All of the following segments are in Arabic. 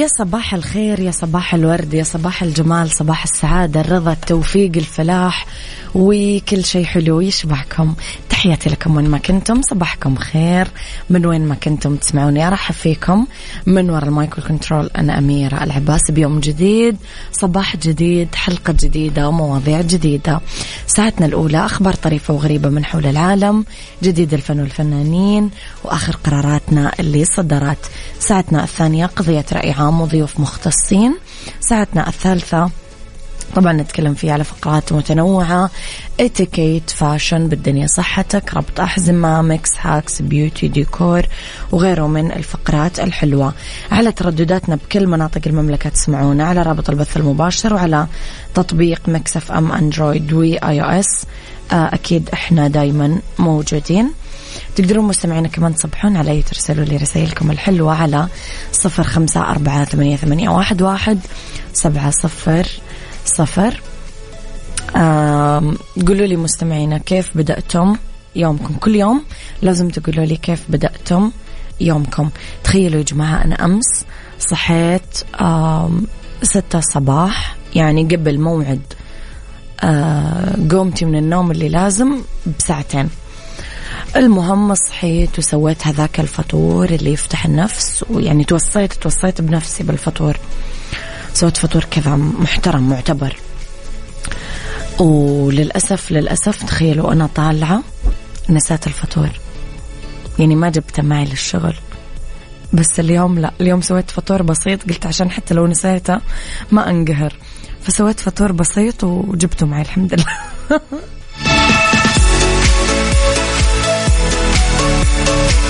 يا صباح الخير يا صباح الورد يا صباح الجمال صباح السعادة الرضا التوفيق الفلاح وكل شيء حلو يشبعكم تحياتي لكم وين ما كنتم صباحكم خير. من وين ما كنتم تسمعوني أرحب فيكم. من وراء ال mic و control أنا أميرة العباس. بيوم جديد صباح جديد حلقة جديدة ومواضيع جديدة. ساعتنا الأولى أخبار طريفة وغريبة من حول العالم جديد الفن والفنانين وآخر قراراتنا اللي صدرت. ساعتنا الثانية قضية رأي عام وضيوف مختصين. ساعتنا الثالثة طبعا نتكلم فيه على فقرات متنوعة. اتيكيت fashion بالدنيا صحتك ربط أحزمة Mix hacks beauty ديكور وغيره من الفقرات الحلوة. على تردداتنا بكل مناطق المملكة تسمعونا على رابط البث المباشر وعلى تطبيق Mix FM Android و iOS أكيد إحنا دايما موجودين. تقدرون مستمعينا كمان تصبحون علي ترسلوا لي رسائلكم الحلوة على صفر خمسة أربعة ثمانية, واحد سبعة صفر صفر. قولوا لي مستمعينا كيف بدأتم يومكم؟ كل يوم لازم تقولوا لي كيف بدأتم يومكم. تخيلوا يا جماعة أنا أمس صحيت ستة الصباح يعني قبل موعد قومتي من النوم اللي لازم بساعتين. المهم صحيت وسويت هذاك الفطور اللي يفتح النفس ويعني توصيت توصيت بنفسي بالفطور. سويت فطور كذا محترم معتبر. وللأسف للأسف تخيلوا أنا طالعة نسيت الفطور. يعني ما جبته معي للشغل. بس اليوم لا اليوم سويت فطور بسيط قلت عشان حتى لو نسيته ما أنقهر. فسويت فطور بسيط وجبته معي الحمد لله.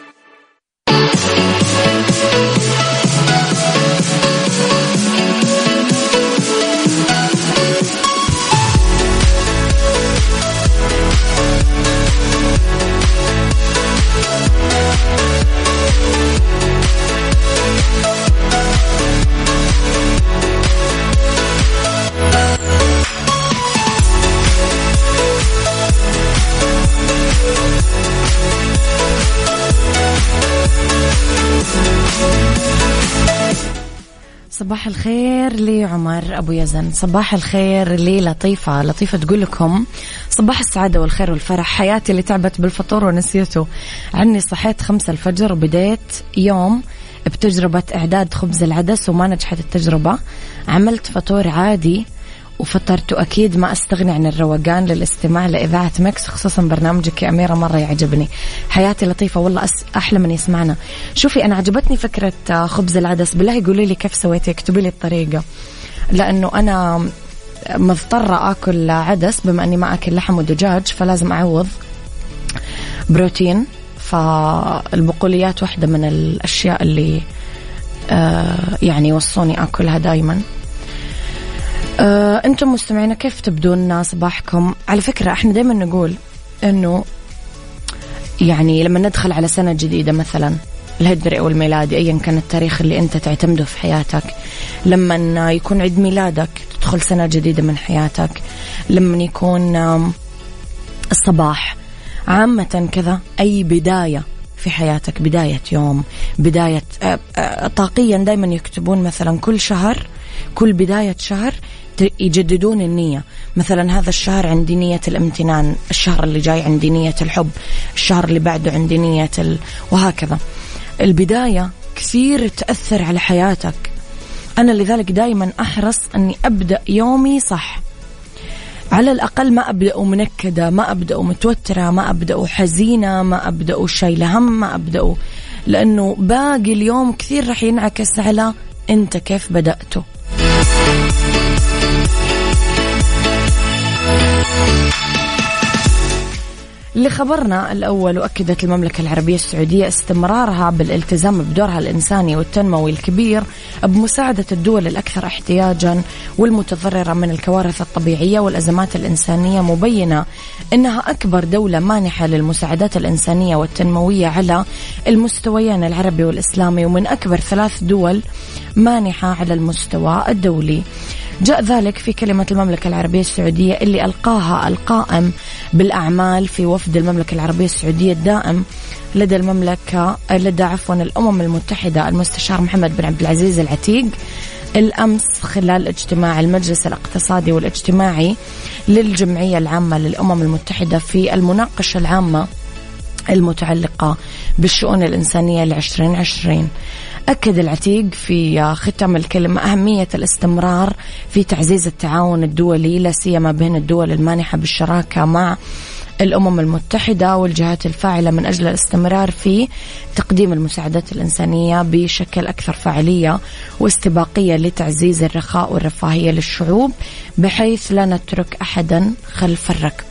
صباح الخير لعمر أبو يزن. صباح الخير للطيفه لطيفة. تقول لكم صباح السعادة والخير والفرح. حياتي اللي تعبت بالفطور ونسيته. عني صحيت خمسة الفجر وبديت يوم بتجربة إعداد خبز العدس وما نجحت التجربة. عملت فطور عادي. وفطرت وأكيد ما أستغني عن الروقان للاستماع لإذاعة مكس خصوصا برنامجك يا أميرة مرة يعجبني. حياتي لطيفة والله أس أحلى من يسمعنا. شوفي أنا عجبتني فكرة آه، خبز العدس. بالله قولي لي كيف سويتي اكتبي لي الطريقة. لأنه أنا مضطرة آكل عدس بما أني ما أكل لحم ودجاج فلازم أعوض بروتين. فالبقوليات واحدة من الأشياء اللي آه، يعني يوصوني أكلها دايما. آه، أنتم مستمعين كيف تبدون صباحكم؟ على فكرة إحنا دايما نقول أنه يعني لما ندخل على سنة جديدة مثلا الهجري أو الميلادي أيا كان التاريخ اللي أنت تعتمده في حياتك لما يكون عيد ميلادك تدخل سنة جديدة من حياتك لما يكون الصباح عامة كذا أي بداية في حياتك بداية يوم بداية آه، آه، طاقيا دائما يكتبون مثلا كل شهر كل بداية شهر يجددون النية. مثلا هذا الشهر عندي نية الامتنان الشهر اللي جاي عندي نية الحب الشهر اللي بعده عندي نية ال... وهكذا. البداية كثير تأثر على حياتك. أنا لذلك دائما أحرص أني أبدأ يومي صح. على الأقل ما أبدأ منكدة ما أبدأ متوترة ما أبدأ حزينة ما أبدأ شايلة هم ما أبدأ. لأنه باقي اليوم كثير رح ينعكس على أنت كيف بدأته. لخبرنا الأول وأكدت المملكة العربية السعودية استمرارها بالالتزام بدورها الإنساني والتنموي الكبير بمساعدة الدول الأكثر احتياجا والمتضررة من الكوارث الطبيعية والأزمات الإنسانية مبينة أنها أكبر دولة مانحة للمساعدات الإنسانية والتنموية على المستويين العربي والإسلامي ومن أكبر ثلاث دول مانحة على المستوى الدولي. جاء ذلك في كلمة المملكة العربية السعودية اللي ألقاها القائم بالأعمال في وفد المملكة العربية السعودية الدائم لدى المملكة لدى عفوا الأمم المتحدة المستشار محمد بن عبد العزيز العتيق الأمس خلال اجتماع المجلس الاقتصادي والاجتماعي للجمعية العامة للأمم المتحدة في المناقشة العامة المتعلقة بالشؤون الإنسانية لعشرين عشرين. أكد العتيق في ختام الكلمة أهمية الاستمرار في تعزيز التعاون الدولي لا سيما بين الدول المانحة بالشراكة مع الأمم المتحدة والجهات الفاعلة من أجل الاستمرار في تقديم المساعدات الإنسانية بشكل أكثر فاعلية واستباقية لتعزيز الرخاء والرفاهية للشعوب بحيث لا نترك أحدا خلف الركب.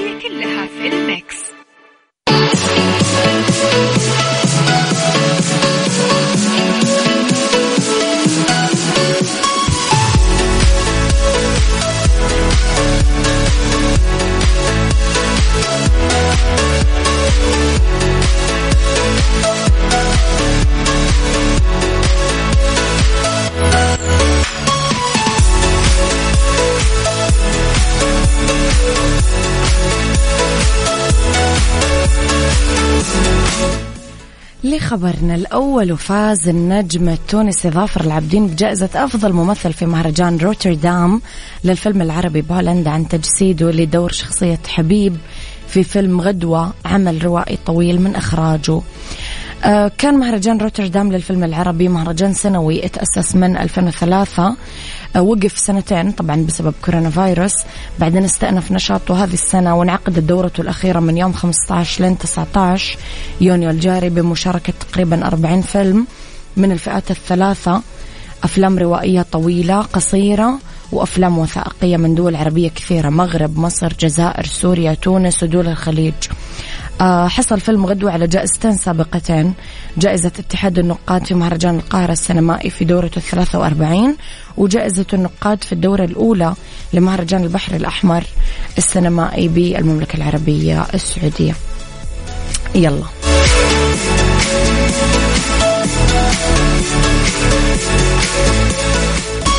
خبرنا الأول وفاز النجم التونسي ظافر العابدين بجائزة أفضل ممثل في مهرجان روتردام للفيلم العربي بولندا عن تجسيده لدور شخصية حبيب في فيلم غدوة عمل روائي طويل من إخراجه. كان مهرجان روتردام للفيلم العربي مهرجان سنوي اتأسس من 2003 آه، وقف سنتين طبعا بسبب كورونا فيروس. بعدين استأنف نشاطه هذه السنة وانعقدت دورته الأخيرة من يوم 15 لين 19 يونيو الجاري بمشاركة تقريبا 40 فيلم من الفئات الثلاثة. أفلام روائية طويلة قصيرة وأفلام وثائقية من دول عربية كثيرة مغرب مصر جزائر سوريا تونس ودول الخليج. آه، حصل فيلم غدوة على جائزتين سابقتين. جائزة اتحاد النقاد في مهرجان القاهرة السينمائي في دورته الثلاثة وأربعين وجائزة النقاد في الدورة الأولى لمهرجان البحر الأحمر السينمائي بالمملكة العربية السعودية. يلا.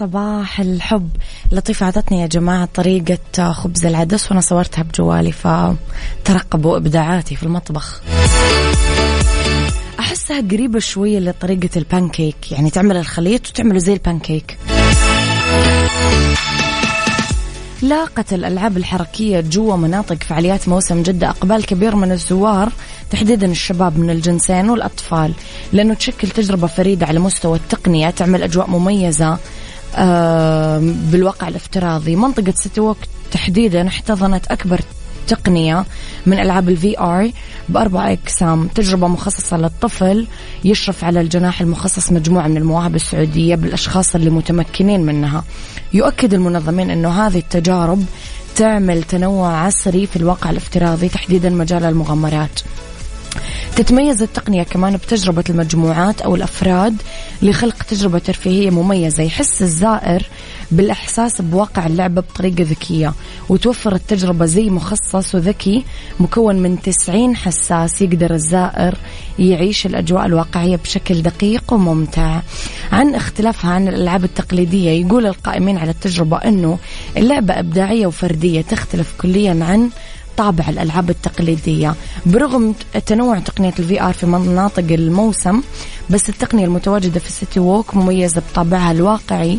صباح الحب. لطيفة أعطتني يا جماعة طريقة خبز العدس وأنا صورتها بجوالي فترقبوا إبداعاتي في المطبخ. أحسها قريبة شوية لطريقة البانكيك يعني تعمل الخليط وتعمله زي البانكيك. لاقت الألعاب الحركية جوا مناطق فعاليات موسم جدة أقبال كبير من الزوار تحديدا الشباب من الجنسين والأطفال. لأنه تشكل تجربة فريدة على مستوى التقنية تعمل أجواء مميزة. بالواقع الافتراضي. منطقة City Walk تحديدا احتضنت أكبر تقنية من ألعاب ال VR بأربع أقسام. تجربة مخصصة للطفل يشرف على الجناح المخصص مجموعة من المواهب السعودية بالأشخاص اللي متمكنين منها. يؤكد المنظمين أنه هذه التجارب تعمل تنوع عصري في الواقع الافتراضي تحديدا مجال المغامرات. تتميز التقنية كمان بتجربة المجموعات أو الأفراد لخلق تجربة ترفيهية مميزة يحس الزائر بالإحساس بواقع اللعبة بطريقة ذكية وتوفر التجربة زي مخصص وذكي مكون من 90 حساس يقدر الزائر يعيش الأجواء الواقعية بشكل دقيق وممتع. عن اختلافها عن الألعاب التقليدية يقول القائمين على التجربة أنه اللعبة إبداعية وفردية تختلف كليا عن طابع الألعاب التقليدية. برغم تنوع تقنية ال VR في مناطق الموسم بس التقنية المتواجدة في ال City Walk مميزة بطابعها الواقعي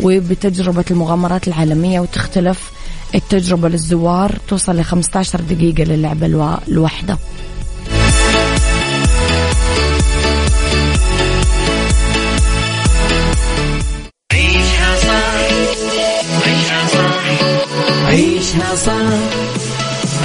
وبتجربة المغامرات العالمية وتختلف التجربة للزوار توصل ل 15 دقيقة للعبة الواحدة عيشها صح. عيشها صح.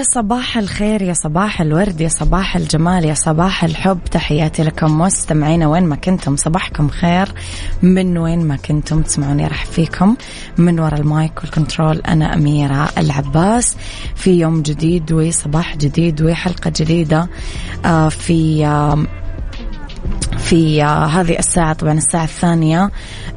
يا صباح الخير يا صباح الورد يا صباح الجمال يا صباح الحب. تحياتي لكم مستمعينا وين ما كنتم. صباحكم خير. من وين ما كنتم تسمعوني راح فيكم. من وراء ال mic وال control أنا أميرة العباس. في يوم جديد وصباح جديد وحلقة جديدة. آه، في في هذه الساعة طبعا الساعة الثانية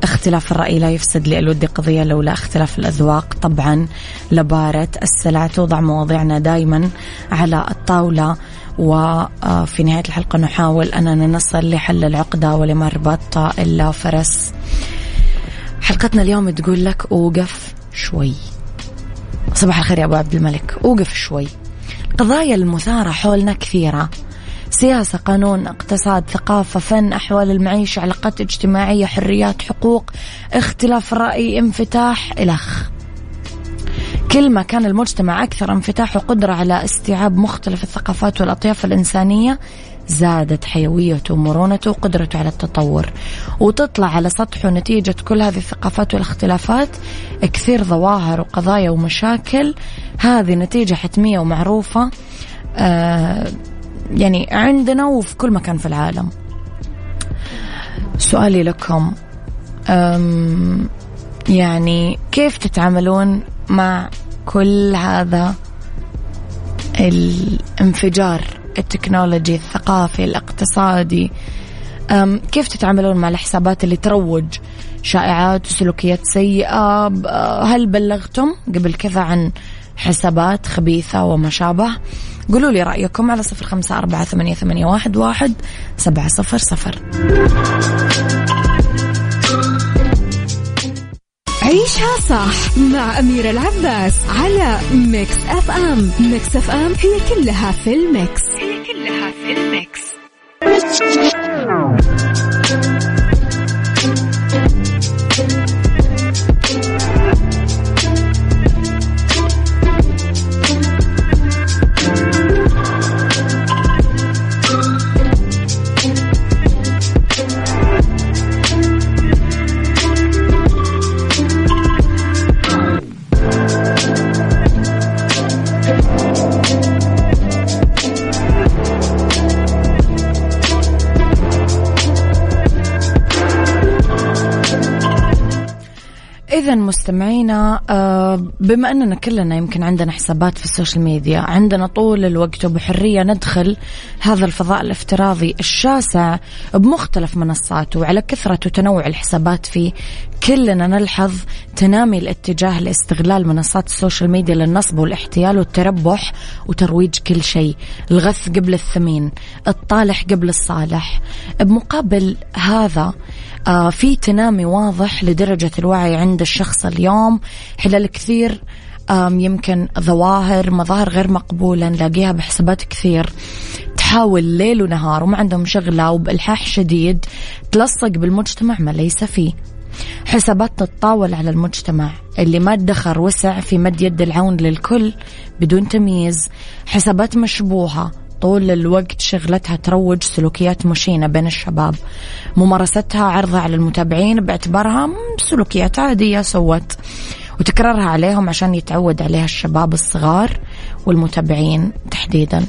اختلاف الرأي لا يفسد للود قضية لولا اختلاف الأذواق. طبعا لبارة السلع توضع مواضيعنا دائما على الطاولة وفي نهاية الحلقة نحاول أننا نصل لحل العقدة ولما ربط إلا فرس. حلقتنا اليوم تقول لك أوقف شوي. صباح الخير يا أبو عبد الملك أوقف شوي. القضايا المثارة حولنا كثيرة. سياسة قانون اقتصاد ثقافة فن أحوال المعيشة علاقات اجتماعية حريات حقوق اختلاف الرأي انفتاح إلخ كل ما كان المجتمع أكثر انفتاح وقدرة على استيعاب مختلف الثقافات والأطياف الإنسانية زادت حيويته ومرونته وقدرته على التطور. وتطلع على سطحه نتيجة كل هذه الثقافات والاختلافات كثير ظواهر وقضايا ومشاكل. هذه نتيجة حتمية ومعروفة آه يعني عندنا وفي كل مكان في العالم. سؤالي لكم يعني كيف تتعاملون مع كل هذا الانفجار التكنولوجي الثقافي الاقتصادي؟ كيف تتعاملون مع الحسابات اللي تروج شائعات وسلوكيات سيئة؟ هل بلغتم قبل كذا عن حسابات خبيثة وما شابه؟ قولوا لي رأيكم على صفر خمسة أربعة ثمانية, ثمانية واحد, واحد سبعة صفر صفر. عيشها صح مع أميرة العباس على Mix FM Mix FM هي كلها في ال mix. هي كلها في ال mix. بما أننا كلنا يمكن عندنا حسابات في ال social media عندنا طول الوقت وبحرية ندخل هذا الفضاء الافتراضي الشاسع بمختلف منصاته وعلى كثرة وتنوع الحسابات فيه. كلنا نلحظ تنامي الاتجاه لاستغلال منصات ال social media للنصب والاحتيال والتربح وترويج كل شيء. الغث قبل الثمين الطالح قبل الصالح. بمقابل هذا آه في تنامي واضح لدرجة الوعي عند الشخص اليوم. حلال كثير يمكن ظواهر مظاهر غير مقبولة نلاقيها بحسابات كثير. تحاول ليل ونهار وما عندهم شغلة وبإلحاح شديد تلصق بالمجتمع ما ليس فيه. حسابات تتطاول على المجتمع. اللي ما ادخر وسع في مد يد العون للكل بدون تمييز. حسابات مشبوهة. طول الوقت شغلتها تروج سلوكيات مشينة بين الشباب. ممارستها عرضها على المتابعين باعتبارها سلوكيات عادية سوت. وتكرارها عليهم عشان يتعود عليها الشباب الصغار والمتابعين تحديدا.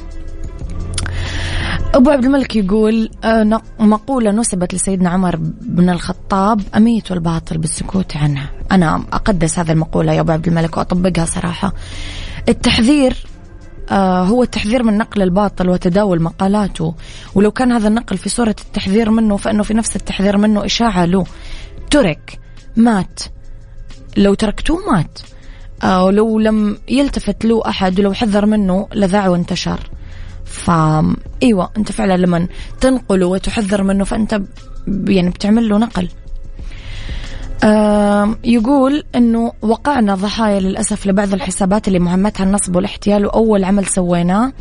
أبو عبد الملك يقول آه، مقولة نسبت لسيدنا عمر بن الخطاب أميت الباطل بالسكوت عنها أنا أقدس هذه المقولة يا أبو عبد الملك وأطبقها صراحة. التحذير آه، هو التحذير من نقل الباطل وتداول مقالاته. ولو كان هذا النقل في صورة التحذير منه فإنه في نفس التحذير منه إشاعة له. ترك مات. لو تركتوه مات. ولو لم يلتفت له أحد ولو حذر منه لذاع وانتشر فا إيوه أنت فعلا لما تنقله وتحذر منه فأنت يعني بتعمل له نقل. يقول إنه وقعنا ضحايا للأسف لبعض الحسابات اللي مهمتها النصب والاحتيال وأول عمل سويناه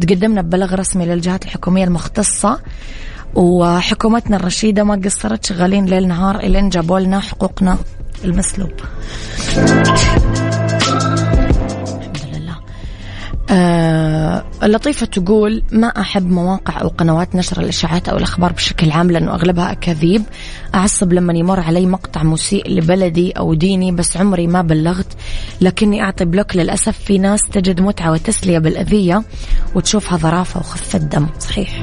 تقدمنا ببلاغ رسمي للجهات الحكومية المختصة. وحكومتنا الرشيدة ما قصرت شغالين ليل نهار إلين جابوا لنا حقوقنا المسلوب. آه لطيفة تقول ما أحب مواقع أو قنوات نشر الإشاعات أو الأخبار بشكل عام لأنه أغلبها أكاذيب. أعصب لما يمر علي مقطع مسيء لبلدي أو ديني بس عمري ما بلغت. لكني أعطي بلوك للأسف في ناس تجد متعة وتسلية بالأذية وتشوفها ظرافة وخفة دم صحيح.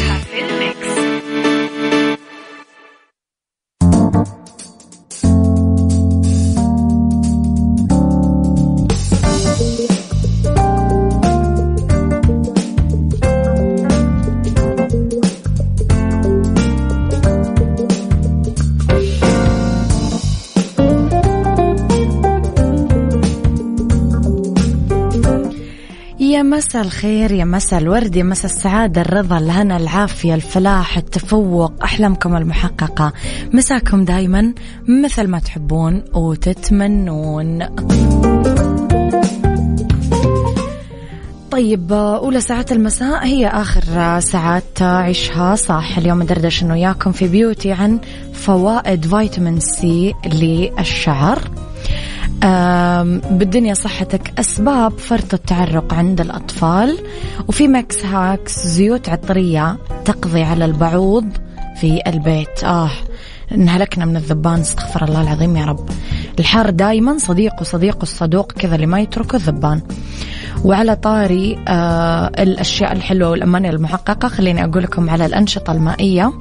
مساء الخير يا مساء الورد يا مساء السعادة الرضا الهنا العافية الفلاح التفوق أحلامكم المحققة. مساكم دايما مثل ما تحبون وتتمنون. طيب أولى ساعات المساء هي آخر ساعات عيشها. صح اليوم دردشنا وياكم في beauty عن فوائد فيتامين C للشعر. بالدنيا صحتك أسباب فرط التعرق عند الأطفال وفي Mix hacks زيوت عطرية تقضي على البعوض في البيت. آه انهلكنا من الذبان استغفر الله العظيم يا رب. الحار دايما صديق وصديق الصدوق كذا اللي ما يتركه الذبان. وعلى طاري آه الأشياء الحلوة والأمانية المحققة خليني أقول لكم على الأنشطة المائية.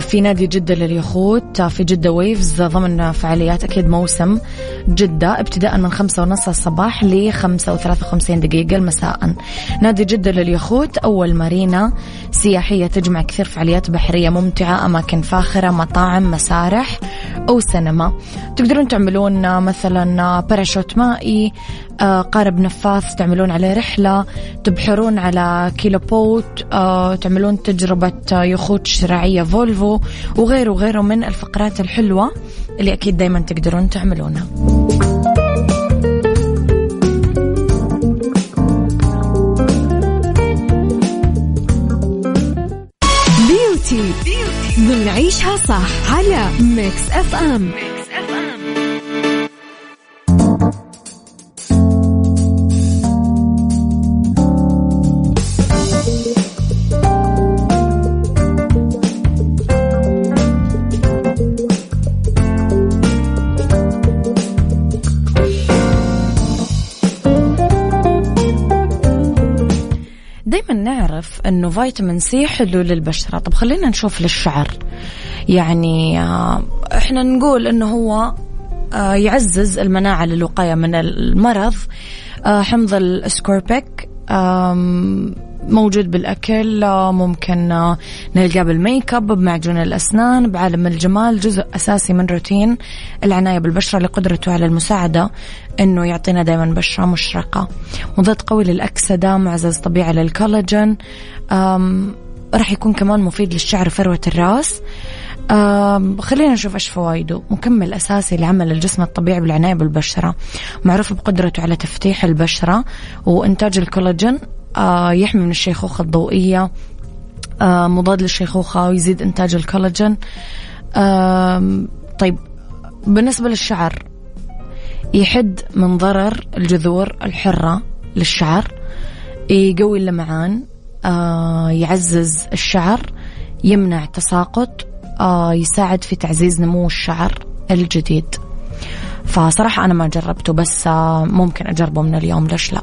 في نادي جدة لليخوت آه، في جدة Waves ضمن فعاليات أكيد موسم جدة ابتداء من خمسة ونص الصباح لخمسة وثلاثة وخمسين دقيقة مساء. نادي جدة لليخوت أول مارينا سياحية تجمع كثير فعاليات بحرية ممتعة أماكن فاخرة مطاعم مسارح أو سينما. تقدرون تعملون مثلا باراشوت مائي قارب نفاث تعملون عليه رحلة تبحرون على keelboat تعملون تجربة يخوت شراعية Volvo وغيره وغيره من الفقرات الحلوة اللي أكيد دايما تقدرون تعملونها. beauty بنعيشها صح على Mix FM Mix إنه فيتامين C حلو للبشرة. طب خلينا نشوف للشعر. يعني آه، إحنا نقول إنه هو آه، يعزز المناعة للوقاية من المرض. آه، حمض الأسكوربيك موجود بالأكل ممكن نلقاه بالميك أب بمعجون الأسنان بعالم الجمال جزء أساسي من روتين العناية بالبشرة لقدرته على المساعدة أنه يعطينا دائما بشرة مشرقة. مضاد قوي للأكسدة معزز طبيعي للكولاجين. راح يكون كمان مفيد للشعر وفروة الراس. خلينا نشوف إيش فوائده. مكمل أساسي لعمل الجسم الطبيعي بالعناية بالبشرة. معروف بقدرته على تفتيح البشرة وإنتاج الكولاجين. يحمي من الشيخوخة الضوئية. آه، مضاد للشيخوخة ويزيد إنتاج الكولاجين. طيب بالنسبة للشعر يحد من ضرر الجذور الحرة للشعر يقوي اللمعان آه، يعزز الشعر يمنع تساقط يساعد في تعزيز نمو الشعر الجديد. فصراحة أنا ما جربته بس ممكن أجربه من اليوم ليش لأ؟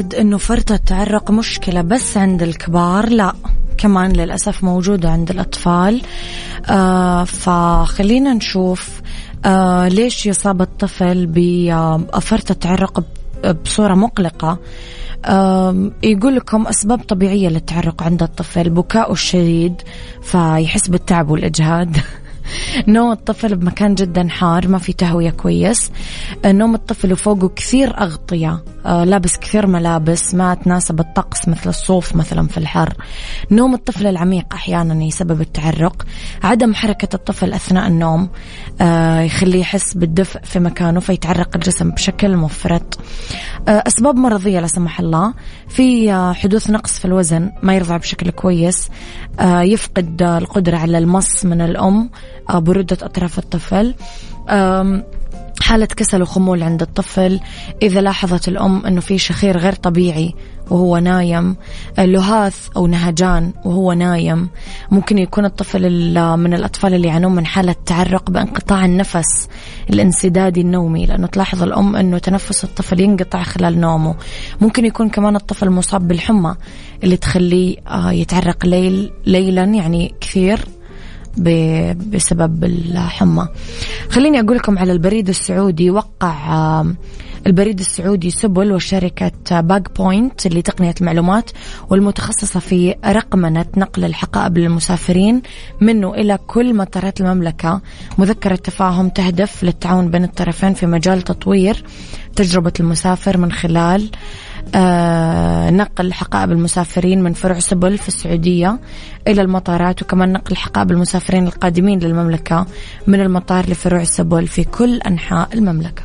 أعتقد أنه فرط التعرق مشكلة بس عند الكبار لا. كمان للأسف موجودة عند الأطفال. آه فخلينا نشوف آه ليش يصاب الطفل بفرط التعرق بصورة مقلقة. يقول لكم أسباب طبيعية للتعرق عند الطفل بكاؤه الشديد فيحس بالتعب والإجهاد. نوم الطفل بمكان جدا حار ما في تهوية كويس. نوم الطفل وفوقه كثير أغطية. آه، لابس كثير ملابس ما تناسب الطقس مثل الصوف مثلا في الحر. نوم الطفل العميق أحيانا يسبب التعرق. عدم حركة الطفل أثناء النوم آه، يخليه يحس بالدفء في مكانه فيتعرق الجسم بشكل مفرط. آه، أسباب مرضية لا سمح الله. في حدوث نقص في الوزن ما يرضع بشكل كويس. يفقد القدرة على المص من الأم برودة أطراف الطفل. حالة كسل وخمول عند الطفل. إذا لاحظت الأم أنه في شخير غير طبيعي وهو نايم. لهاث أو نهجان وهو نايم. ممكن يكون الطفل من الأطفال اللي يعانون من حالة تعرق بانقطاع النفس الانسدادي النومي لأنه تلاحظ الأم أنه تنفس الطفل ينقطع خلال نومه. ممكن يكون كمان الطفل مصاب بالحمى اللي تخليه آه، يتعرق ليل ليلا يعني كثير. بسبب الحمى. خليني أقول لكم على البريد السعودي. وقع البريد السعودي سبل وشركة Bag Point لتقنية المعلومات والمتخصصة في رقمنة نقل الحقائب للمسافرين منه إلى كل مطارات المملكة. مذكرة تفاهم تهدف للتعاون بين الطرفين في مجال تطوير تجربة المسافر من خلال آه نقل حقائب المسافرين من فروع سبل في السعودية إلى المطارات وكمان نقل حقائب المسافرين القادمين للمملكة من المطار لفروع سبل في كل أنحاء المملكة.